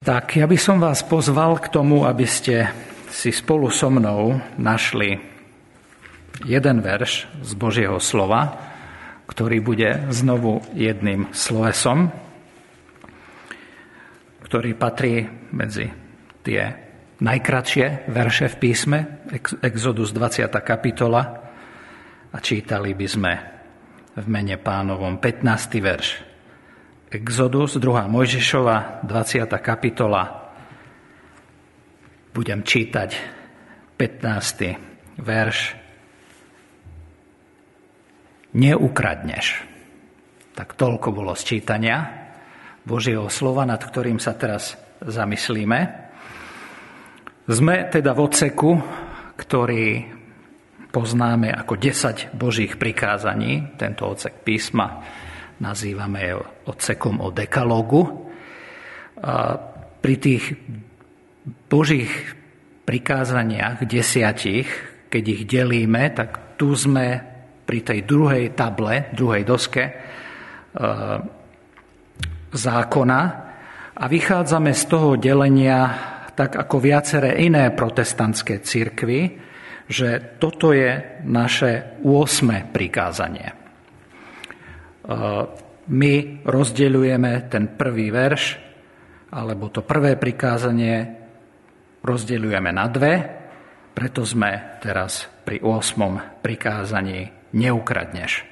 Tak ja by som vás pozval k tomu, aby ste si spolu so mnou našli jeden verš z Božieho slova, ktorý bude znovu jedným slovesom, ktorý patrí medzi tie najkratšie verše v písme, Exodus 20. kapitola, a čítali by sme v mene pánovom 15. verš. Exodus, 2. Mojžišova, 20. kapitola. Budem čítať 15. verš. Neukradneš. Tak toľko bolo sčítania Božieho slova, nad ktorým sa teraz zamyslíme. Sme teda v oceku, ktorý poznáme ako 10 Božích prikázaní, tento ocek písma nazývame odsekom o dekalógu. A pri tých božích prikázaniach, desiatich, keď ich delíme, tak tu sme pri tej druhej table, druhej doske e, zákona a vychádzame z toho delenia tak ako viaceré iné protestantské cirkvy, že toto je naše 8. prikázanie. My rozdeľujeme ten prvý verš, alebo to prvé prikázanie rozdeľujeme na dve, preto sme teraz pri 8. prikázaní neukradneš.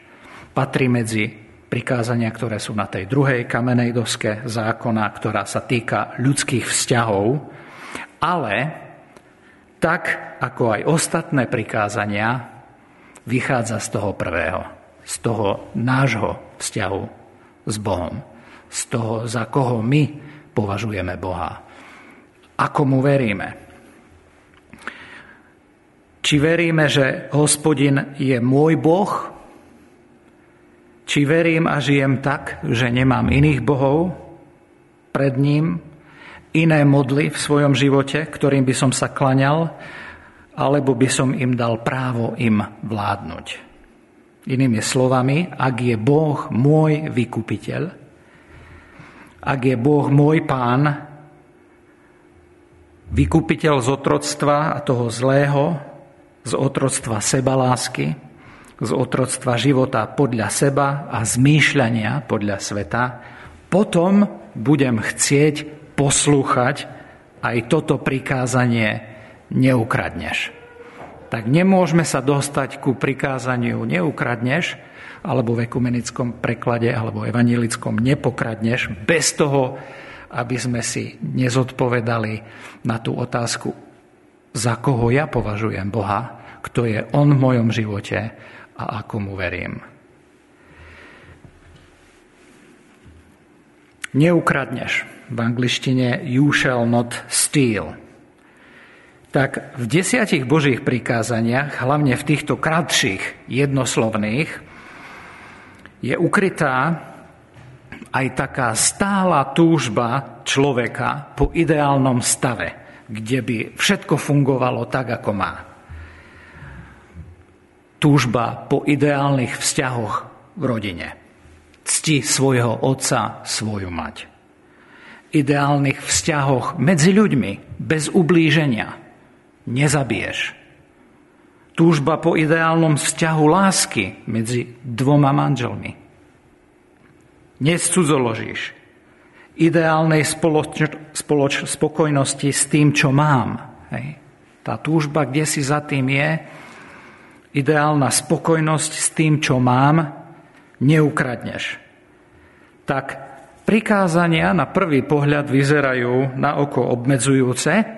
Patrí medzi prikázania, ktoré sú na tej druhej kamenej doske zákona, ktorá sa týka ľudských vzťahov, ale tak ako aj ostatné prikázania, vychádza z toho prvého z toho nášho vzťahu s Bohom, z toho, za koho my považujeme Boha. Ako mu veríme. Či veríme, že hospodin je môj Boh, či verím a žijem tak, že nemám iných bohov pred ním, iné modly v svojom živote, ktorým by som sa klaňal, alebo by som im dal právo im vládnuť. Inými slovami, ak je Boh môj vykupiteľ, ak je Boh môj pán, vykupiteľ z otroctva a toho zlého, z otroctva sebalásky, z otroctva života podľa seba a zmýšľania podľa sveta, potom budem chcieť poslúchať aj toto prikázanie neukradneš tak nemôžeme sa dostať ku prikázaniu neukradneš, alebo v ekumenickom preklade, alebo evanielickom nepokradneš, bez toho, aby sme si nezodpovedali na tú otázku, za koho ja považujem Boha, kto je On v mojom živote a ako mu verím. Neukradneš. V angličtine you shall not steal tak v desiatich Božích prikázaniach, hlavne v týchto kratších jednoslovných, je ukrytá aj taká stála túžba človeka po ideálnom stave, kde by všetko fungovalo tak, ako má. Túžba po ideálnych vzťahoch v rodine. Cti svojho otca, svoju mať. Ideálnych vzťahoch medzi ľuďmi, bez ublíženia nezabiješ. Túžba po ideálnom vzťahu lásky medzi dvoma manželmi. Nescudzoložíš. Ideálnej spoloč, spoloč, spokojnosti s tým, čo mám. Hej. Tá túžba, kde si za tým je, ideálna spokojnosť s tým, čo mám, neukradneš. Tak prikázania na prvý pohľad vyzerajú na oko obmedzujúce,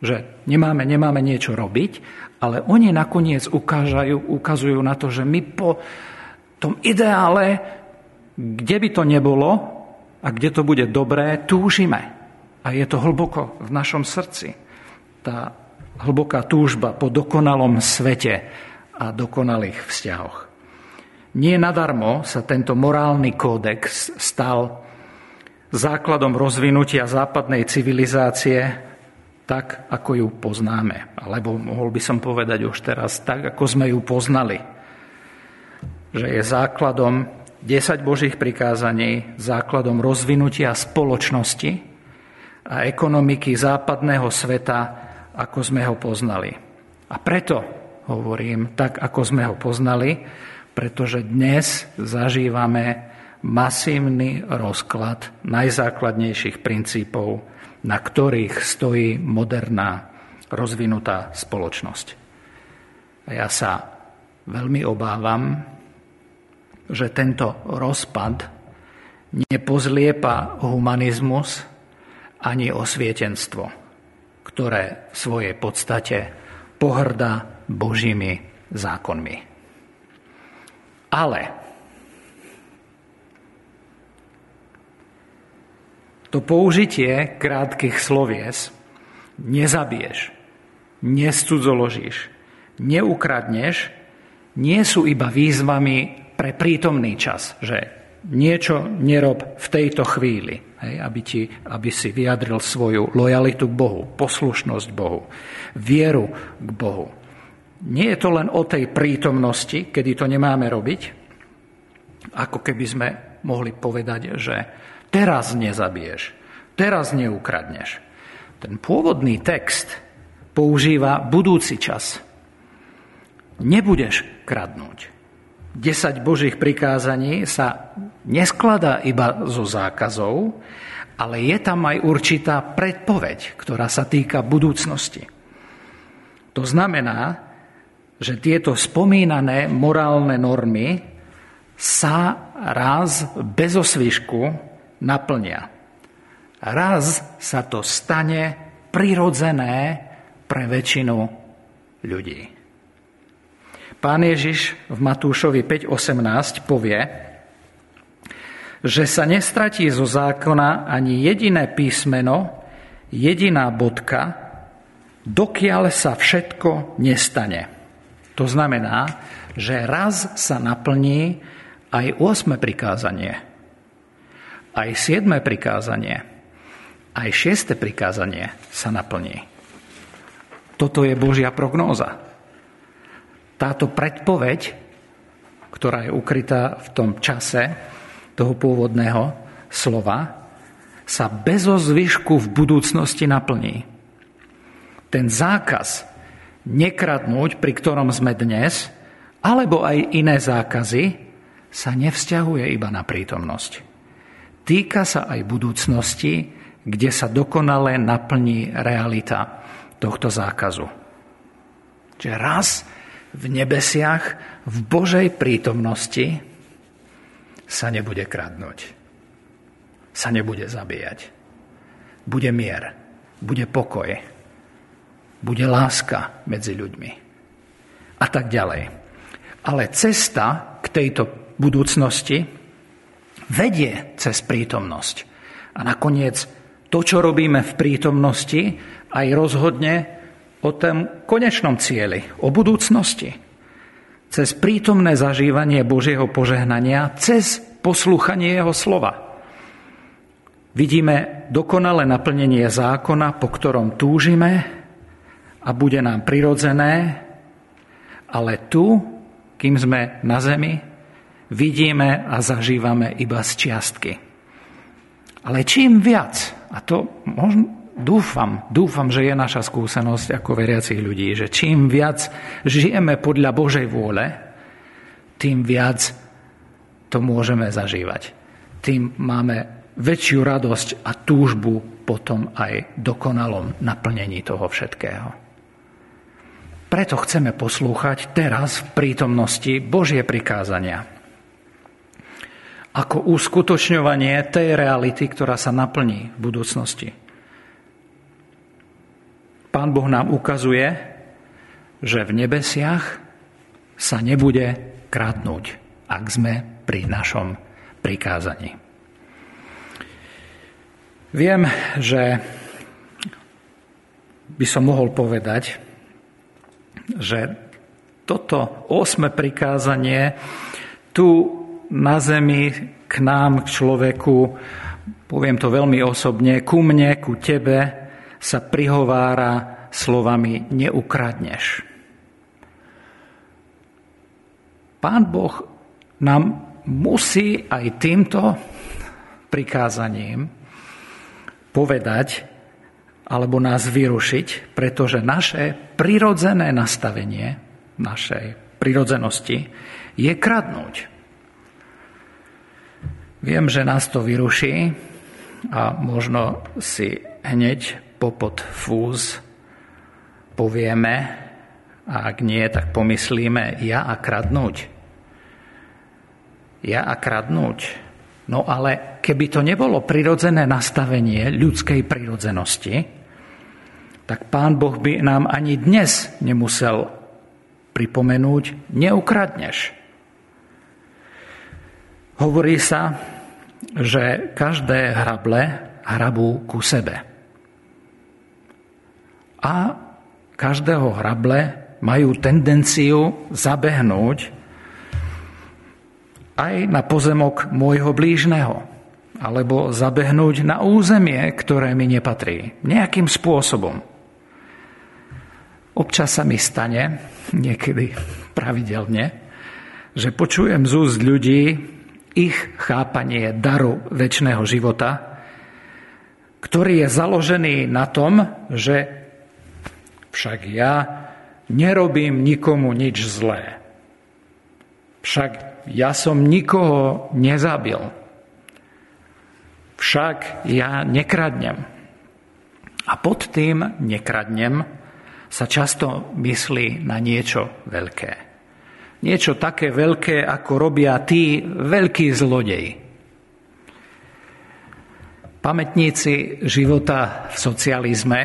že nemáme, nemáme niečo robiť, ale oni nakoniec ukážajú, ukazujú na to, že my po tom ideále, kde by to nebolo a kde to bude dobré, túžime. A je to hlboko v našom srdci. Tá hlboká túžba po dokonalom svete a dokonalých vzťahoch. Nie nadarmo sa tento morálny kódex stal základom rozvinutia západnej civilizácie tak, ako ju poznáme. Alebo mohol by som povedať už teraz tak, ako sme ju poznali. Že je základom 10 Božích prikázaní, základom rozvinutia spoločnosti a ekonomiky západného sveta, ako sme ho poznali. A preto hovorím tak, ako sme ho poznali, pretože dnes zažívame masívny rozklad najzákladnejších princípov, na ktorých stojí moderná rozvinutá spoločnosť. A ja sa veľmi obávam, že tento rozpad nepozliepa humanizmus ani osvietenstvo, ktoré v svojej podstate pohrda Božími zákonmi. Ale to použitie krátkých slovies nezabiješ, nescudzoložíš, neukradneš, nie sú iba výzvami pre prítomný čas, že niečo nerob v tejto chvíli, hej, aby, ti, aby si vyjadril svoju lojalitu k Bohu, poslušnosť Bohu, vieru k Bohu. Nie je to len o tej prítomnosti, kedy to nemáme robiť, ako keby sme mohli povedať, že teraz nezabiješ, teraz neukradneš. Ten pôvodný text používa budúci čas. Nebudeš kradnúť. 10 Božích prikázaní sa neskladá iba zo zákazov, ale je tam aj určitá predpoveď, ktorá sa týka budúcnosti. To znamená, že tieto spomínané morálne normy sa raz bez osvišku naplnia. Raz sa to stane prirodzené pre väčšinu ľudí. Pán Ježiš v Matúšovi 5.18 povie, že sa nestratí zo zákona ani jediné písmeno, jediná bodka, dokiaľ sa všetko nestane. To znamená, že raz sa naplní aj 8. prikázanie, aj 7. prikázanie, aj 6. prikázanie sa naplní. Toto je Božia prognóza táto predpoveď, ktorá je ukrytá v tom čase toho pôvodného slova, sa bez zvyšku v budúcnosti naplní. Ten zákaz nekradnúť, pri ktorom sme dnes, alebo aj iné zákazy, sa nevzťahuje iba na prítomnosť. Týka sa aj budúcnosti, kde sa dokonale naplní realita tohto zákazu. Čiže raz v nebesiach, v Božej prítomnosti sa nebude kradnúť. Sa nebude zabíjať. Bude mier, bude pokoj, bude láska medzi ľuďmi. A tak ďalej. Ale cesta k tejto budúcnosti vedie cez prítomnosť. A nakoniec to, čo robíme v prítomnosti, aj rozhodne o tom konečnom cieli, o budúcnosti. Cez prítomné zažívanie Božieho požehnania, cez poslúchanie Jeho slova. Vidíme dokonalé naplnenie zákona, po ktorom túžime a bude nám prirodzené, ale tu, kým sme na zemi, vidíme a zažívame iba z čiastky. Ale čím viac, a to možno, dúfam, dúfam, že je naša skúsenosť ako veriacich ľudí, že čím viac žijeme podľa Božej vôle, tým viac to môžeme zažívať. Tým máme väčšiu radosť a túžbu potom aj dokonalom naplnení toho všetkého. Preto chceme poslúchať teraz v prítomnosti Božie prikázania. Ako uskutočňovanie tej reality, ktorá sa naplní v budúcnosti. Pán Boh nám ukazuje, že v nebesiach sa nebude krátnuť, ak sme pri našom prikázaní. Viem, že by som mohol povedať, že toto osme prikázanie tu na zemi k nám, k človeku, poviem to veľmi osobne, ku mne, ku tebe, sa prihovára slovami neukradneš. Pán Boh nám musí aj týmto prikázaním povedať, alebo nás vyrušiť, pretože naše prirodzené nastavenie našej prirodzenosti je kradnúť. Viem, že nás to vyruší a možno si hneď popod fúz povieme, a ak nie, tak pomyslíme, ja a kradnúť. Ja a kradnúť. No ale keby to nebolo prirodzené nastavenie ľudskej prirodzenosti, tak Pán Boh by nám ani dnes nemusel pripomenúť, neukradneš. Hovorí sa, že každé hrable hrabú ku sebe. A každého hrable majú tendenciu zabehnúť aj na pozemok môjho blížneho, alebo zabehnúť na územie, ktoré mi nepatrí, nejakým spôsobom. Občas sa mi stane, niekedy pravidelne, že počujem z úst ľudí ich chápanie daru väčšného života, ktorý je založený na tom, že však ja nerobím nikomu nič zlé. Však ja som nikoho nezabil. Však ja nekradnem. A pod tým nekradnem sa často myslí na niečo veľké. Niečo také veľké, ako robia tí veľkí zlodeji. Pamätníci života v socializme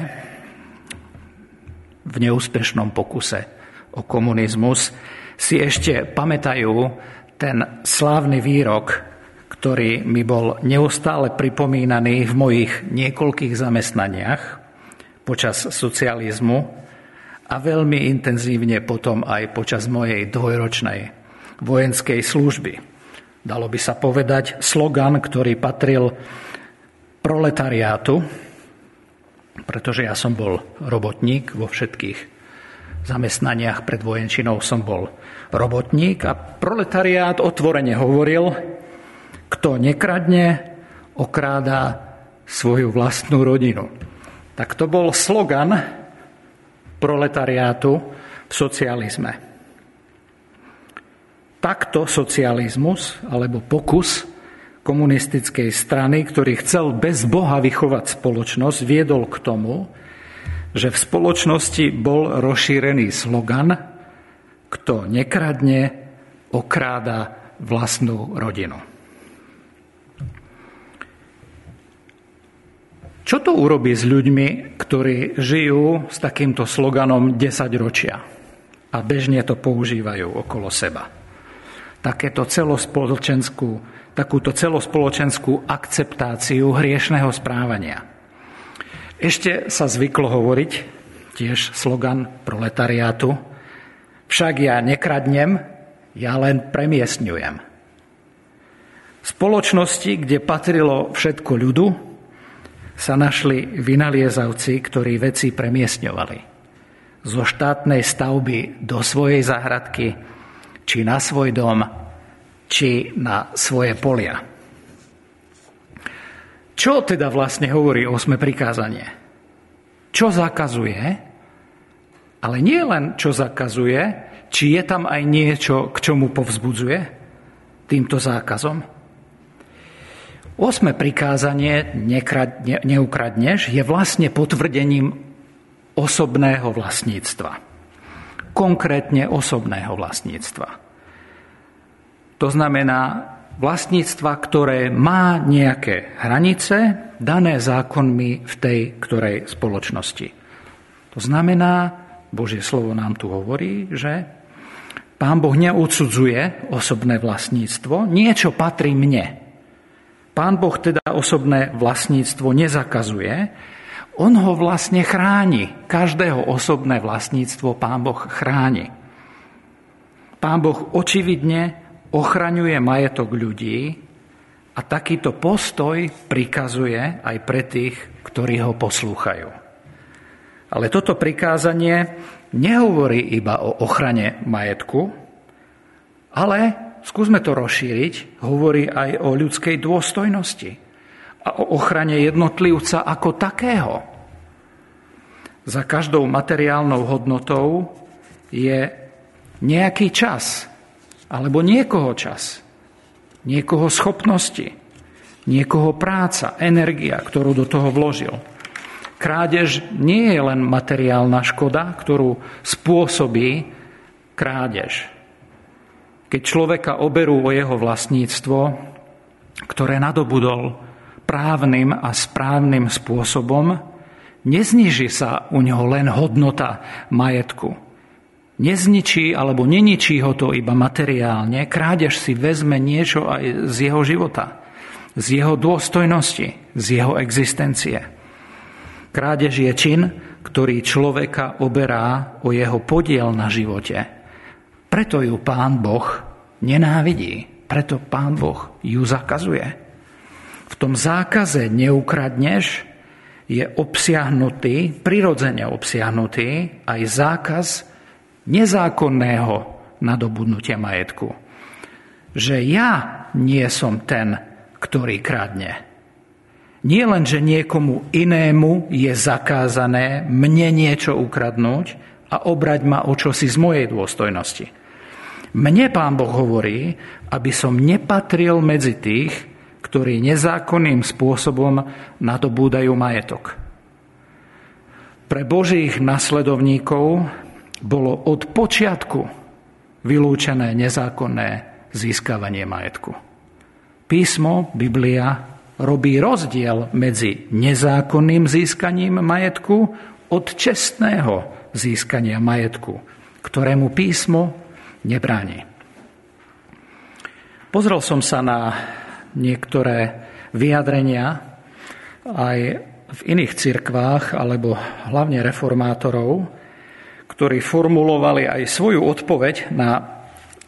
v neúspešnom pokuse o komunizmus si ešte pamätajú ten slávny výrok, ktorý mi bol neustále pripomínaný v mojich niekoľkých zamestnaniach počas socializmu a veľmi intenzívne potom aj počas mojej dvojročnej vojenskej služby. Dalo by sa povedať slogan, ktorý patril proletariátu, pretože ja som bol robotník vo všetkých zamestnaniach pred vojenčinou som bol robotník a proletariát otvorene hovoril, kto nekradne, okráda svoju vlastnú rodinu. Tak to bol slogan proletariátu v socializme. Takto socializmus, alebo pokus komunistickej strany, ktorý chcel bez Boha vychovať spoločnosť, viedol k tomu, že v spoločnosti bol rozšírený slogan kto nekradne, okráda vlastnú rodinu. Čo to urobí s ľuďmi, ktorí žijú s takýmto sloganom 10 ročia a bežne to používajú okolo seba? Takéto celospoločenskú, takúto celospoločenskú akceptáciu hriešného správania. Ešte sa zvyklo hovoriť, tiež slogan proletariátu, však ja nekradnem, ja len premiestňujem. V spoločnosti, kde patrilo všetko ľudu, sa našli vynaliezavci, ktorí veci premiestňovali. Zo štátnej stavby do svojej záhradky, či na svoj dom, či na svoje polia. Čo teda vlastne hovorí osme prikázanie? Čo zakazuje? Ale nie len čo zakazuje, či je tam aj niečo, k čomu povzbudzuje týmto zákazom. Osme prikázanie nekrad, ne, neukradneš je vlastne potvrdením osobného vlastníctva. Konkrétne osobného vlastníctva. To znamená, vlastníctva, ktoré má nejaké hranice dané zákonmi v tej ktorej spoločnosti. To znamená, Božie slovo nám tu hovorí, že Pán Boh neodsudzuje osobné vlastníctvo, niečo patrí mne. Pán Boh teda osobné vlastníctvo nezakazuje, on ho vlastne chráni. Každého osobné vlastníctvo Pán Boh chráni. Pán Boh očividne ochraňuje majetok ľudí a takýto postoj prikazuje aj pre tých, ktorí ho poslúchajú. Ale toto prikázanie nehovorí iba o ochrane majetku, ale skúsme to rozšíriť, hovorí aj o ľudskej dôstojnosti a o ochrane jednotlivca ako takého. za každou materiálnou hodnotou je nejaký čas, alebo niekoho čas, niekoho schopnosti, niekoho práca, energia, ktorú do toho vložil. Krádež nie je len materiálna škoda, ktorú spôsobí krádež. Keď človeka oberú o jeho vlastníctvo, ktoré nadobudol právnym a správnym spôsobom, nezniží sa u neho len hodnota majetku. Nezničí alebo neničí ho to iba materiálne, krádež si vezme niečo aj z jeho života, z jeho dôstojnosti, z jeho existencie. Krádež je čin, ktorý človeka oberá o jeho podiel na živote. Preto ju pán Boh nenávidí. Preto pán Boh ju zakazuje. V tom zákaze neukradneš je obsiahnutý, prirodzene obsiahnutý aj zákaz nezákonného nadobudnutia majetku. Že ja nie som ten, ktorý kradne nie len, že niekomu inému je zakázané mne niečo ukradnúť a obrať ma o čosi z mojej dôstojnosti. Mne pán Boh hovorí, aby som nepatril medzi tých, ktorí nezákonným spôsobom nadobúdajú majetok. Pre Božích nasledovníkov bolo od počiatku vylúčené nezákonné získavanie majetku. Písmo, Biblia robí rozdiel medzi nezákonným získaním majetku od čestného získania majetku, ktorému písmo nebráni. Pozrel som sa na niektoré vyjadrenia aj v iných cirkvách, alebo hlavne reformátorov, ktorí formulovali aj svoju odpoveď na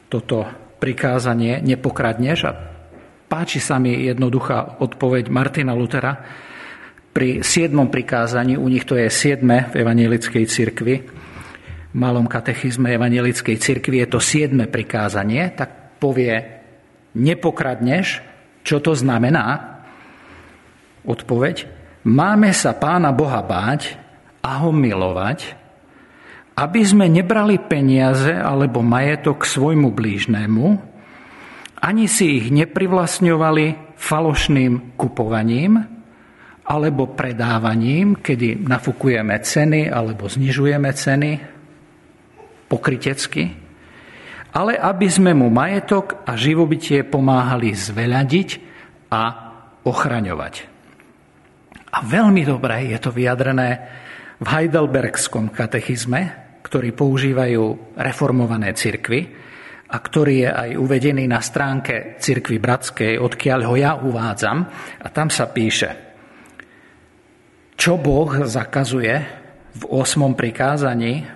toto prikázanie nepokradneš a Páči sa mi jednoduchá odpoveď Martina Lutera pri siedmom prikázaní, u nich to je siedme v evangelickej cirkvi, malom katechizme evangelickej cirkvi je to siedme prikázanie, tak povie, nepokradneš, čo to znamená? Odpoveď, máme sa Pána Boha báť a ho milovať, aby sme nebrali peniaze alebo majetok svojmu blížnému, ani si ich neprivlastňovali falošným kupovaním alebo predávaním, kedy nafúkujeme ceny alebo znižujeme ceny pokrytecky, ale aby sme mu majetok a živobytie pomáhali zveľadiť a ochraňovať. A veľmi dobre je to vyjadrené v Heidelbergskom katechizme, ktorý používajú reformované cirkvy, a ktorý je aj uvedený na stránke Cirkvy Bratskej, odkiaľ ho ja uvádzam. A tam sa píše, čo Boh zakazuje v 8. prikázaní?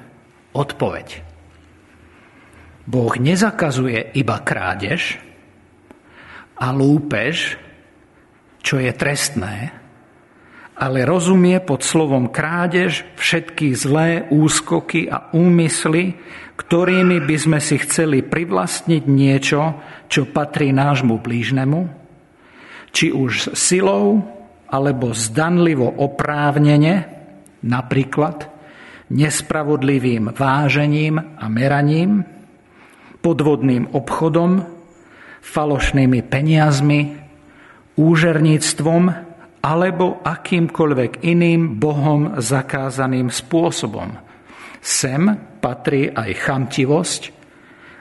Odpoveď. Boh nezakazuje iba krádež a lúpež, čo je trestné, ale rozumie pod slovom krádež všetky zlé úskoky a úmysly, ktorými by sme si chceli privlastniť niečo, čo patrí nášmu blížnemu, či už silou alebo zdanlivo oprávnene, napríklad nespravodlivým vážením a meraním, podvodným obchodom, falošnými peniazmi, úžerníctvom alebo akýmkoľvek iným Bohom zakázaným spôsobom – Sem patrí aj chamtivosť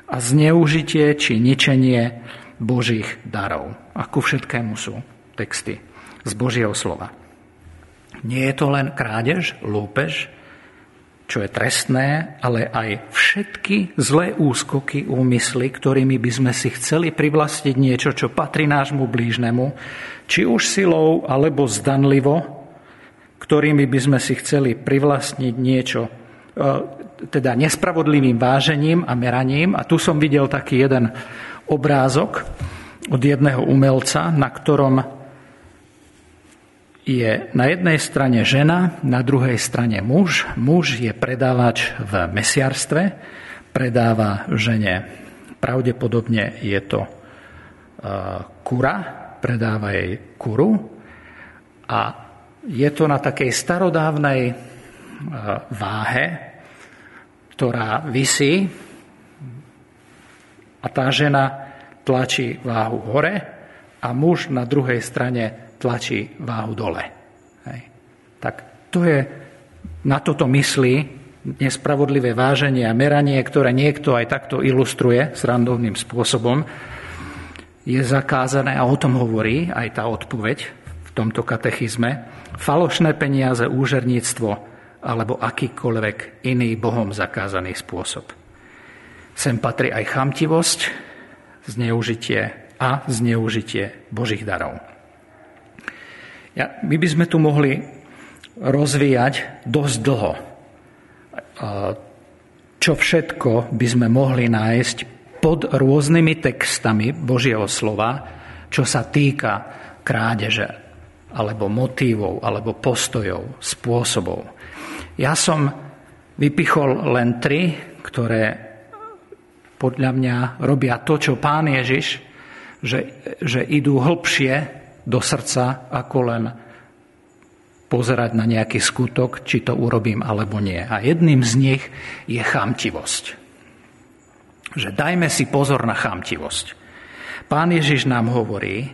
a zneužitie či ničenie Božích darov. A ku všetkému sú texty z Božieho slova. Nie je to len krádež, lúpež, čo je trestné, ale aj všetky zlé úskoky, úmysly, ktorými by sme si chceli privlastiť niečo, čo patrí nášmu blížnemu, či už silou alebo zdanlivo, ktorými by sme si chceli privlastniť niečo, E, teda nespravodlivým vážením a meraním. A tu som videl taký jeden obrázok od jedného umelca, na ktorom je na jednej strane žena, na druhej strane muž. Muž je predávač v mesiarstve, predáva žene. Pravdepodobne je to e, kura, predáva jej kuru. A je to na takej starodávnej váhe, ktorá vysí a tá žena tlačí váhu hore a muž na druhej strane tlačí váhu dole. Hej. Tak to je, na toto myslí nespravodlivé váženie a meranie, ktoré niekto aj takto ilustruje srandovným spôsobom, je zakázané a o tom hovorí aj tá odpoveď v tomto katechizme. Falošné peniaze, úžerníctvo alebo akýkoľvek iný Bohom zakázaný spôsob. Sem patrí aj chamtivosť, zneužitie a zneužitie Božích darov. Ja, my by sme tu mohli rozvíjať dosť dlho, čo všetko by sme mohli nájsť pod rôznymi textami Božieho slova, čo sa týka krádeže, alebo motívov, alebo postojov, spôsobov. Ja som vypichol len tri, ktoré podľa mňa robia to, čo pán Ježiš, že, že idú hlbšie do srdca ako len pozerať na nejaký skutok, či to urobím alebo nie. A jedným z nich je chamtivosť. Že dajme si pozor na chamtivosť. Pán Ježiš nám hovorí,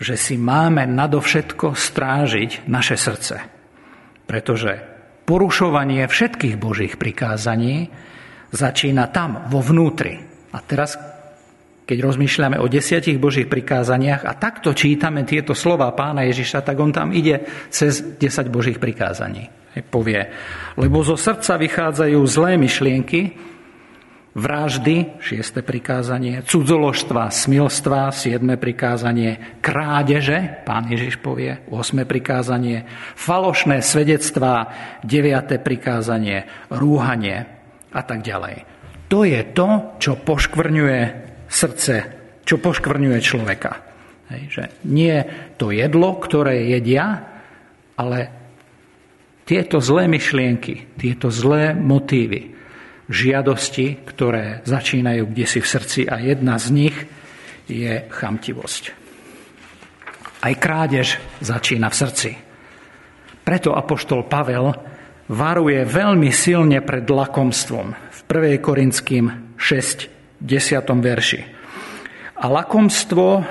že si máme nadovšetko strážiť naše srdce. Pretože porušovanie všetkých Božích prikázaní začína tam, vo vnútri. A teraz keď rozmýšľame o desiatich Božích prikázaniach a takto čítame tieto slova pána Ježiša, tak on tam ide cez 10 Božích prikázaní. Povie, lebo zo srdca vychádzajú zlé myšlienky, vraždy, šieste prikázanie, cudzoložstva, smilstva, siedme prikázanie, krádeže, pán Ježiš povie, osme prikázanie, falošné svedectvá, deviate prikázanie, rúhanie a tak ďalej. To je to, čo poškvrňuje srdce, čo poškvrňuje človeka. Hej, že nie to jedlo, ktoré jedia, ale tieto zlé myšlienky, tieto zlé motívy, žiadosti, ktoré začínajú kde si v srdci a jedna z nich je chamtivosť. Aj krádež začína v srdci. Preto apoštol Pavel varuje veľmi silne pred lakomstvom v 1. Korinským 6, 10. verši. A lakomstvo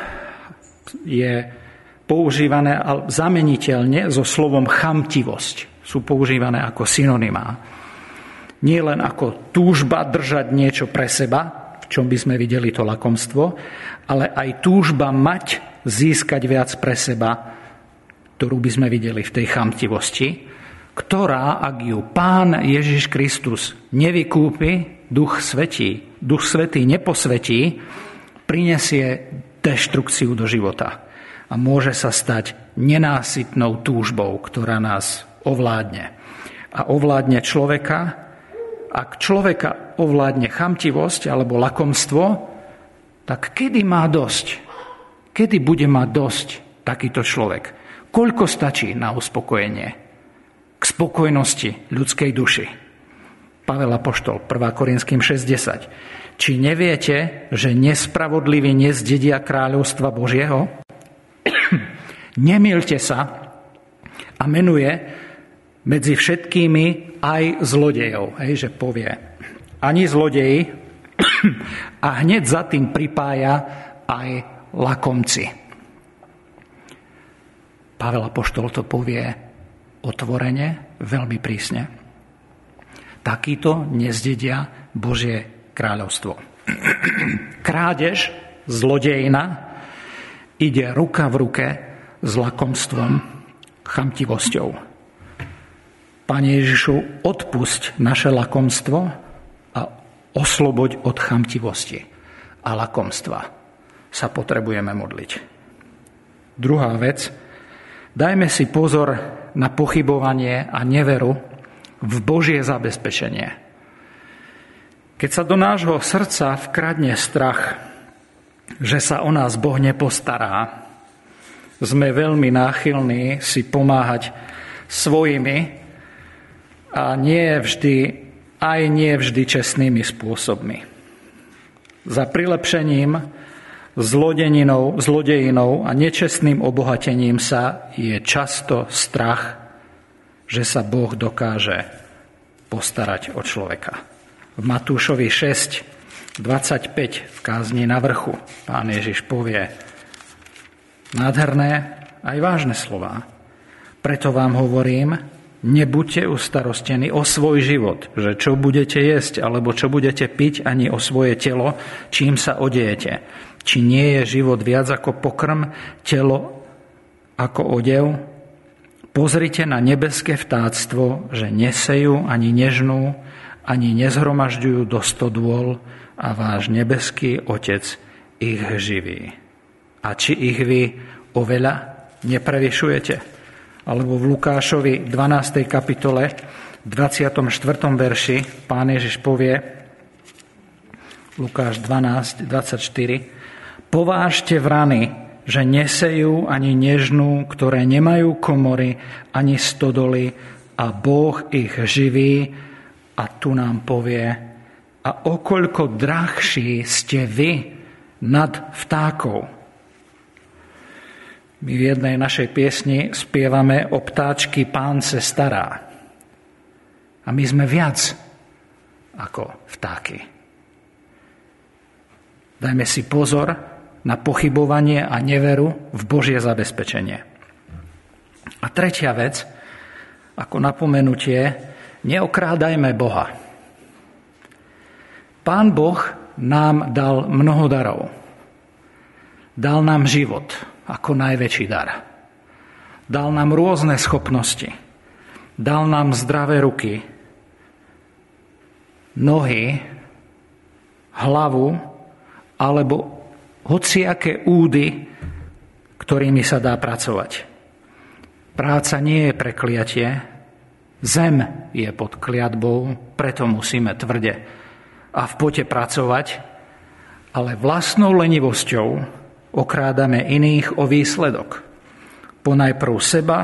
je používané zameniteľne so slovom chamtivosť. Sú používané ako synonymá. Nie len ako túžba držať niečo pre seba, v čom by sme videli to lakomstvo, ale aj túžba mať, získať viac pre seba, ktorú by sme videli v tej chamtivosti, ktorá, ak ju Pán Ježiš Kristus nevykúpi, Duch Svetí, Duch Svetý neposvetí, prinesie deštrukciu do života a môže sa stať nenásytnou túžbou, ktorá nás ovládne. A ovládne človeka. Ak človeka ovládne chamtivosť alebo lakomstvo, tak kedy má dosť? Kedy bude mať dosť takýto človek? Koľko stačí na uspokojenie? K spokojnosti ľudskej duši. Pavel Apoštol, 1. Korinským 6.10. Či neviete, že nespravodliví nezdedia kráľovstva Božieho? Nemilte sa a menuje medzi všetkými aj zlodejov. Hej, že povie, ani zlodeji a hneď za tým pripája aj lakomci. Pavel Apoštol to povie otvorene, veľmi prísne. Takýto nezdedia Božie kráľovstvo. Krádež, zlodejina, ide ruka v ruke s lakomstvom, chamtivosťou. Pane Ježišu, odpusť naše lakomstvo a osloboď od chamtivosti a lakomstva sa potrebujeme modliť. Druhá vec, dajme si pozor na pochybovanie a neveru v Božie zabezpečenie. Keď sa do nášho srdca vkradne strach, že sa o nás Boh nepostará, sme veľmi náchylní si pomáhať svojimi a nie vždy, aj nie vždy čestnými spôsobmi. Za prilepšením zlodeninou, zlodejinou a nečestným obohatením sa je často strach, že sa Boh dokáže postarať o človeka. V Matúšovi 6, 25 v kázni na vrchu pán Ježiš povie nádherné aj vážne slova. Preto vám hovorím, nebuďte ustarostení o svoj život, že čo budete jesť alebo čo budete piť, ani o svoje telo, čím sa odejete. Či nie je život viac ako pokrm, telo ako odev? Pozrite na nebeské vtáctvo, že nesejú ani nežnú, ani nezhromažďujú do stodôl a váš nebeský Otec ich živí. A či ich vy oveľa neprevyšujete? alebo v Lukášovi 12. kapitole 24. verši pán Ježiš povie Lukáš 12, 24 Povážte vrany, že nesejú ani nežnú, ktoré nemajú komory ani stodoly a Boh ich živí a tu nám povie a okoľko drahší ste vy nad vtákov. My v jednej našej piesni spievame o ptáčky pán se stará. A my sme viac ako vtáky. Dajme si pozor na pochybovanie a neveru v Božie zabezpečenie. A tretia vec, ako napomenutie, neokrádajme Boha. Pán Boh nám dal mnoho darov. Dal nám život, ako najväčší dar. Dal nám rôzne schopnosti. Dal nám zdravé ruky, nohy, hlavu alebo hociaké údy, ktorými sa dá pracovať. Práca nie je prekliatie, zem je pod kliatbou, preto musíme tvrde a v pote pracovať, ale vlastnou lenivosťou okrádame iných o výsledok. Ponajprv seba,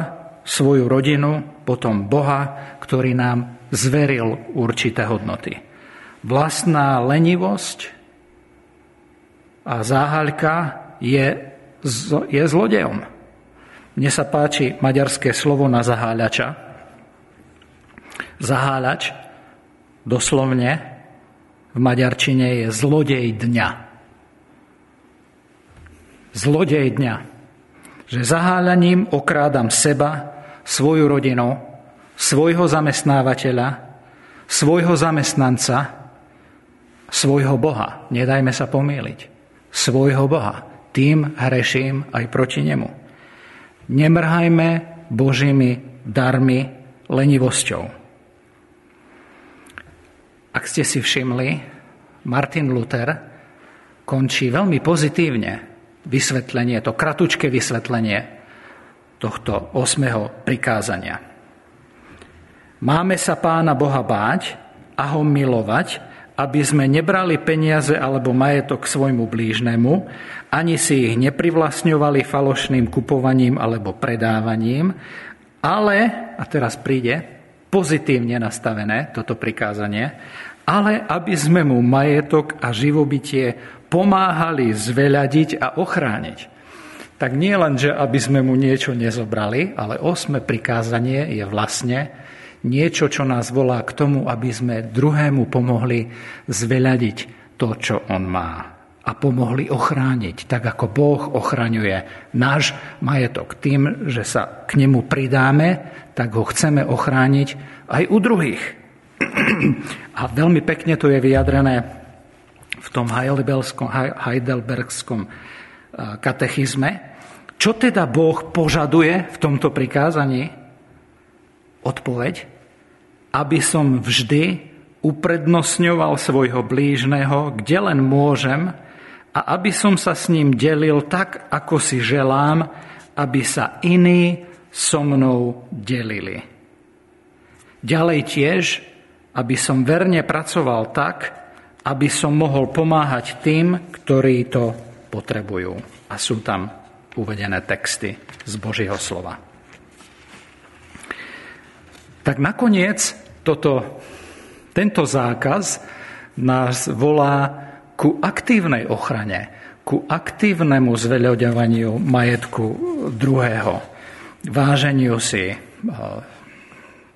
svoju rodinu, potom Boha, ktorý nám zveril určité hodnoty. Vlastná lenivosť a záhaľka je, je zlodejom. Mne sa páči maďarské slovo na zaháľača. Zaháľač doslovne v maďarčine je zlodej dňa zlodej dňa, že zaháľaním okrádam seba, svoju rodinu, svojho zamestnávateľa, svojho zamestnanca, svojho Boha. Nedajme sa pomýliť. Svojho Boha. Tým hreším aj proti nemu. Nemrhajme Božími darmi lenivosťou. Ak ste si všimli, Martin Luther končí veľmi pozitívne vysvetlenie, to kratučké vysvetlenie tohto osmého prikázania. Máme sa Pána Boha báť a ho milovať, aby sme nebrali peniaze alebo majetok svojmu blížnemu, ani si ich neprivlastňovali falošným kupovaním alebo predávaním, ale, a teraz príde, pozitívne nastavené toto prikázanie, ale aby sme mu majetok a živobytie pomáhali zveľadiť a ochrániť. Tak nie len, že aby sme mu niečo nezobrali, ale osme prikázanie je vlastne niečo, čo nás volá k tomu, aby sme druhému pomohli zveľadiť to, čo on má a pomohli ochrániť, tak ako Boh ochraňuje náš majetok. Tým, že sa k nemu pridáme, tak ho chceme ochrániť aj u druhých. A veľmi pekne to je vyjadrené v tom heidelbergskom katechizme. Čo teda Boh požaduje v tomto prikázaní? Odpoveď, aby som vždy uprednostňoval svojho blížneho, kde len môžem, a aby som sa s ním delil tak, ako si želám, aby sa iní so mnou delili. Ďalej tiež, aby som verne pracoval tak, aby som mohol pomáhať tým, ktorí to potrebujú. A sú tam uvedené texty z Božieho slova. Tak nakoniec toto, tento zákaz nás volá ku aktívnej ochrane, ku aktívnemu zveľoďovaniu majetku druhého, váženiu si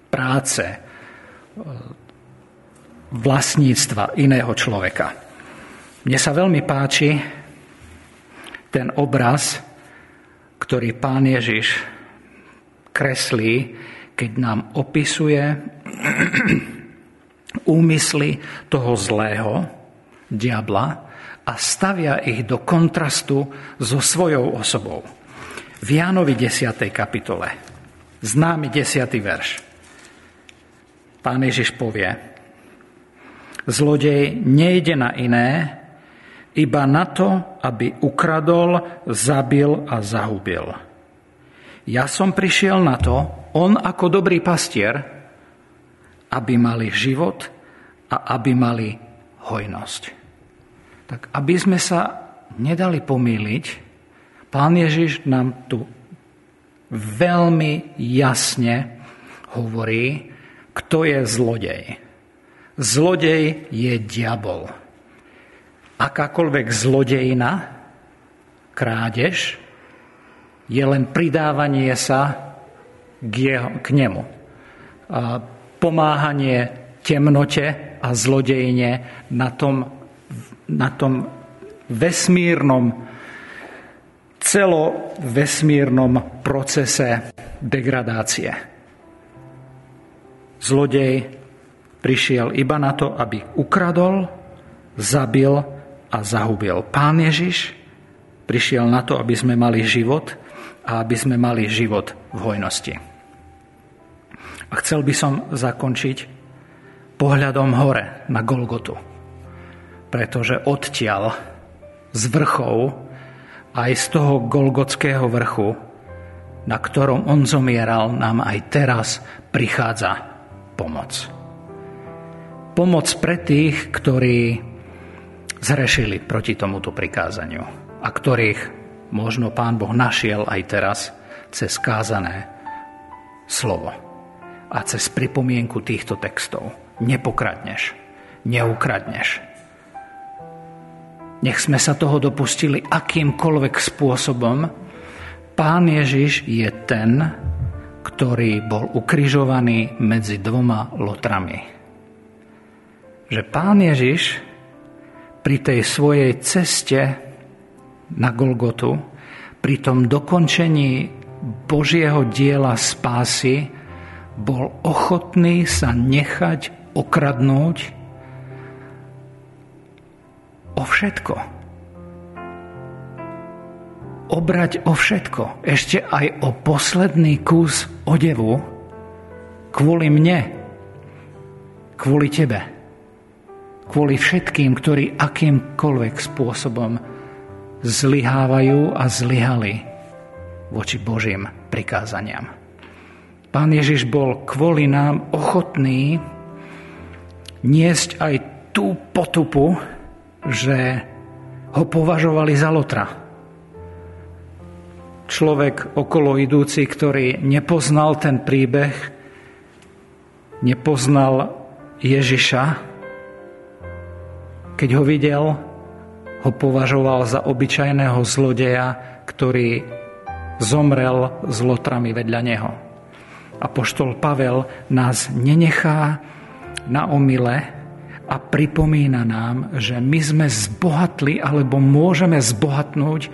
práce, e, vlastníctva iného človeka. Mne sa veľmi páči ten obraz, ktorý pán Ježiš kreslí, keď nám opisuje úmysly toho zlého, diabla, a stavia ich do kontrastu so svojou osobou. V Jánovi 10. kapitole, známy 10. verš, pán Ježiš povie, zlodej nejde na iné, iba na to, aby ukradol, zabil a zahubil. Ja som prišiel na to, on ako dobrý pastier, aby mali život a aby mali hojnosť. Tak aby sme sa nedali pomýliť, pán Ježiš nám tu veľmi jasne hovorí, kto je zlodej. Zlodej je diabol. Akákoľvek zlodejina, krádež, je len pridávanie sa k, jeho, k nemu. A pomáhanie temnote a zlodejne na tom, na tom vesmírnom, celovesmírnom procese degradácie. Zlodej prišiel iba na to, aby ukradol, zabil a zahubil. Pán Ježiš prišiel na to, aby sme mali život a aby sme mali život v hojnosti. A chcel by som zakončiť pohľadom hore na Golgotu. Pretože odtiaľ z vrchov aj z toho Golgotského vrchu, na ktorom on zomieral, nám aj teraz prichádza pomoc. Pomoc pre tých, ktorí zrešili proti tomuto prikázaniu a ktorých možno Pán Boh našiel aj teraz cez kázané slovo a cez pripomienku týchto textov. Nepokradneš, neukradneš. Nech sme sa toho dopustili akýmkoľvek spôsobom. Pán Ježiš je ten, ktorý bol ukrižovaný medzi dvoma lotrami. Že pán Ježiš pri tej svojej ceste na Golgotu, pri tom dokončení Božieho diela spásy bol ochotný sa nechať okradnúť o všetko. Obrať o všetko, ešte aj o posledný kus odevu kvôli mne, kvôli tebe, kvôli všetkým, ktorí akýmkoľvek spôsobom zlyhávajú a zlyhali voči Božím prikázaniam. Pán Ježiš bol kvôli nám ochotný niesť aj tú potupu, že ho považovali za lotra. Človek okolo idúci, ktorý nepoznal ten príbeh, nepoznal Ježiša, keď ho videl, ho považoval za obyčajného zlodeja, ktorý zomrel s lotrami vedľa neho. A poštol Pavel nás nenechá na omyle a pripomína nám, že my sme zbohatli alebo môžeme zbohatnúť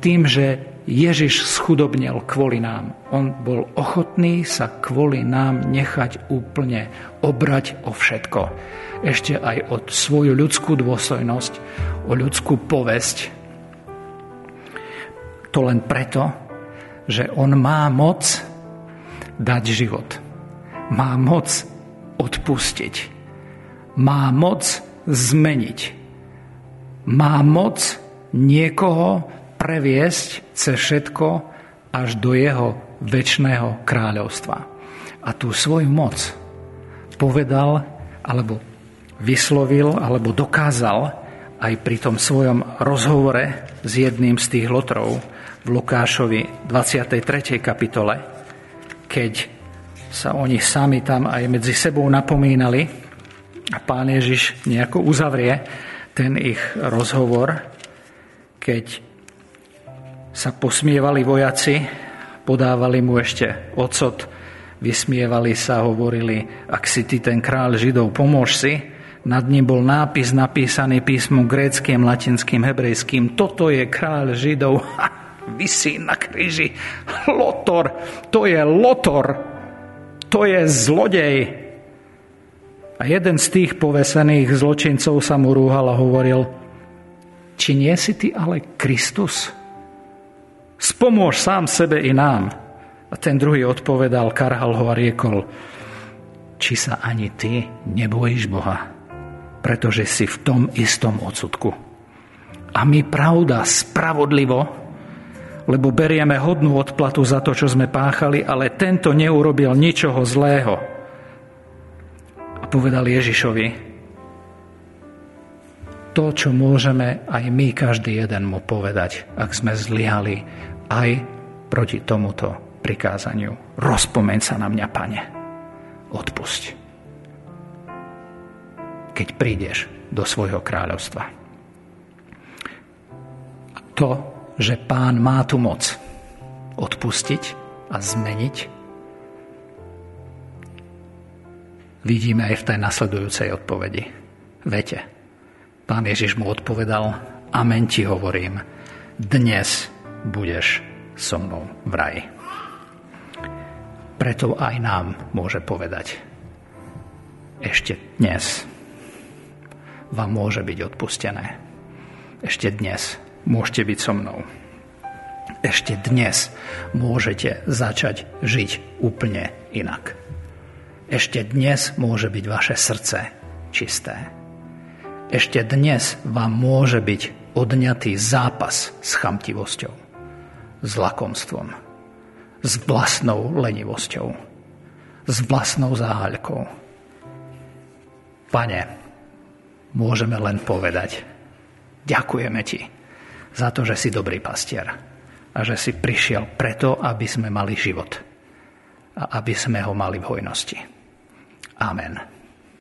tým, že Ježiš schudobnel kvôli nám. On bol ochotný sa kvôli nám nechať úplne obrať o všetko. Ešte aj o svoju ľudskú dôstojnosť, o ľudskú povesť. To len preto, že on má moc dať život. Má moc odpustiť. Má moc zmeniť. Má moc niekoho previesť cez všetko až do jeho väčšného kráľovstva. A tú svoju moc povedal, alebo vyslovil, alebo dokázal aj pri tom svojom rozhovore s jedným z tých lotrov v Lukášovi 23. kapitole, keď sa oni sami tam aj medzi sebou napomínali a pán Ježiš nejako uzavrie ten ich rozhovor, keď sa posmievali vojaci, podávali mu ešte ocot Vysmievali sa, hovorili, ak si ty ten kráľ Židov, pomôž si. Nad ním bol nápis napísaný písmom gréckým, latinským, hebrejským. Toto je kráľ Židov. Ha, vysí na kríži. Lotor. To je Lotor. To je zlodej. A jeden z tých povesených zločincov sa mu rúhal a hovoril, či nie si ty ale Kristus? Spomôž sám sebe i nám. A ten druhý odpovedal, karhal ho a riekol, či sa ani ty nebojíš Boha, pretože si v tom istom odsudku. A my pravda, spravodlivo, lebo berieme hodnú odplatu za to, čo sme páchali, ale tento neurobil ničoho zlého. A povedal Ježišovi, to, čo môžeme aj my, každý jeden mu povedať, ak sme zlyhali aj proti tomuto prikázaniu. Rozpomeň sa na mňa, pane. Odpusť. Keď prídeš do svojho kráľovstva. To, že pán má tu moc odpustiť a zmeniť, vidíme aj v tej nasledujúcej odpovedi. Vete, pán Ježiš mu odpovedal, amen ti hovorím, dnes budeš so mnou v raji preto aj nám môže povedať, ešte dnes vám môže byť odpustené. Ešte dnes môžete byť so mnou. Ešte dnes môžete začať žiť úplne inak. Ešte dnes môže byť vaše srdce čisté. Ešte dnes vám môže byť odňatý zápas s chamtivosťou, s lakomstvom, s vlastnou lenivosťou, s vlastnou záhaľkou. Pane, môžeme len povedať, ďakujeme Ti za to, že si dobrý pastier a že si prišiel preto, aby sme mali život a aby sme ho mali v hojnosti. Amen.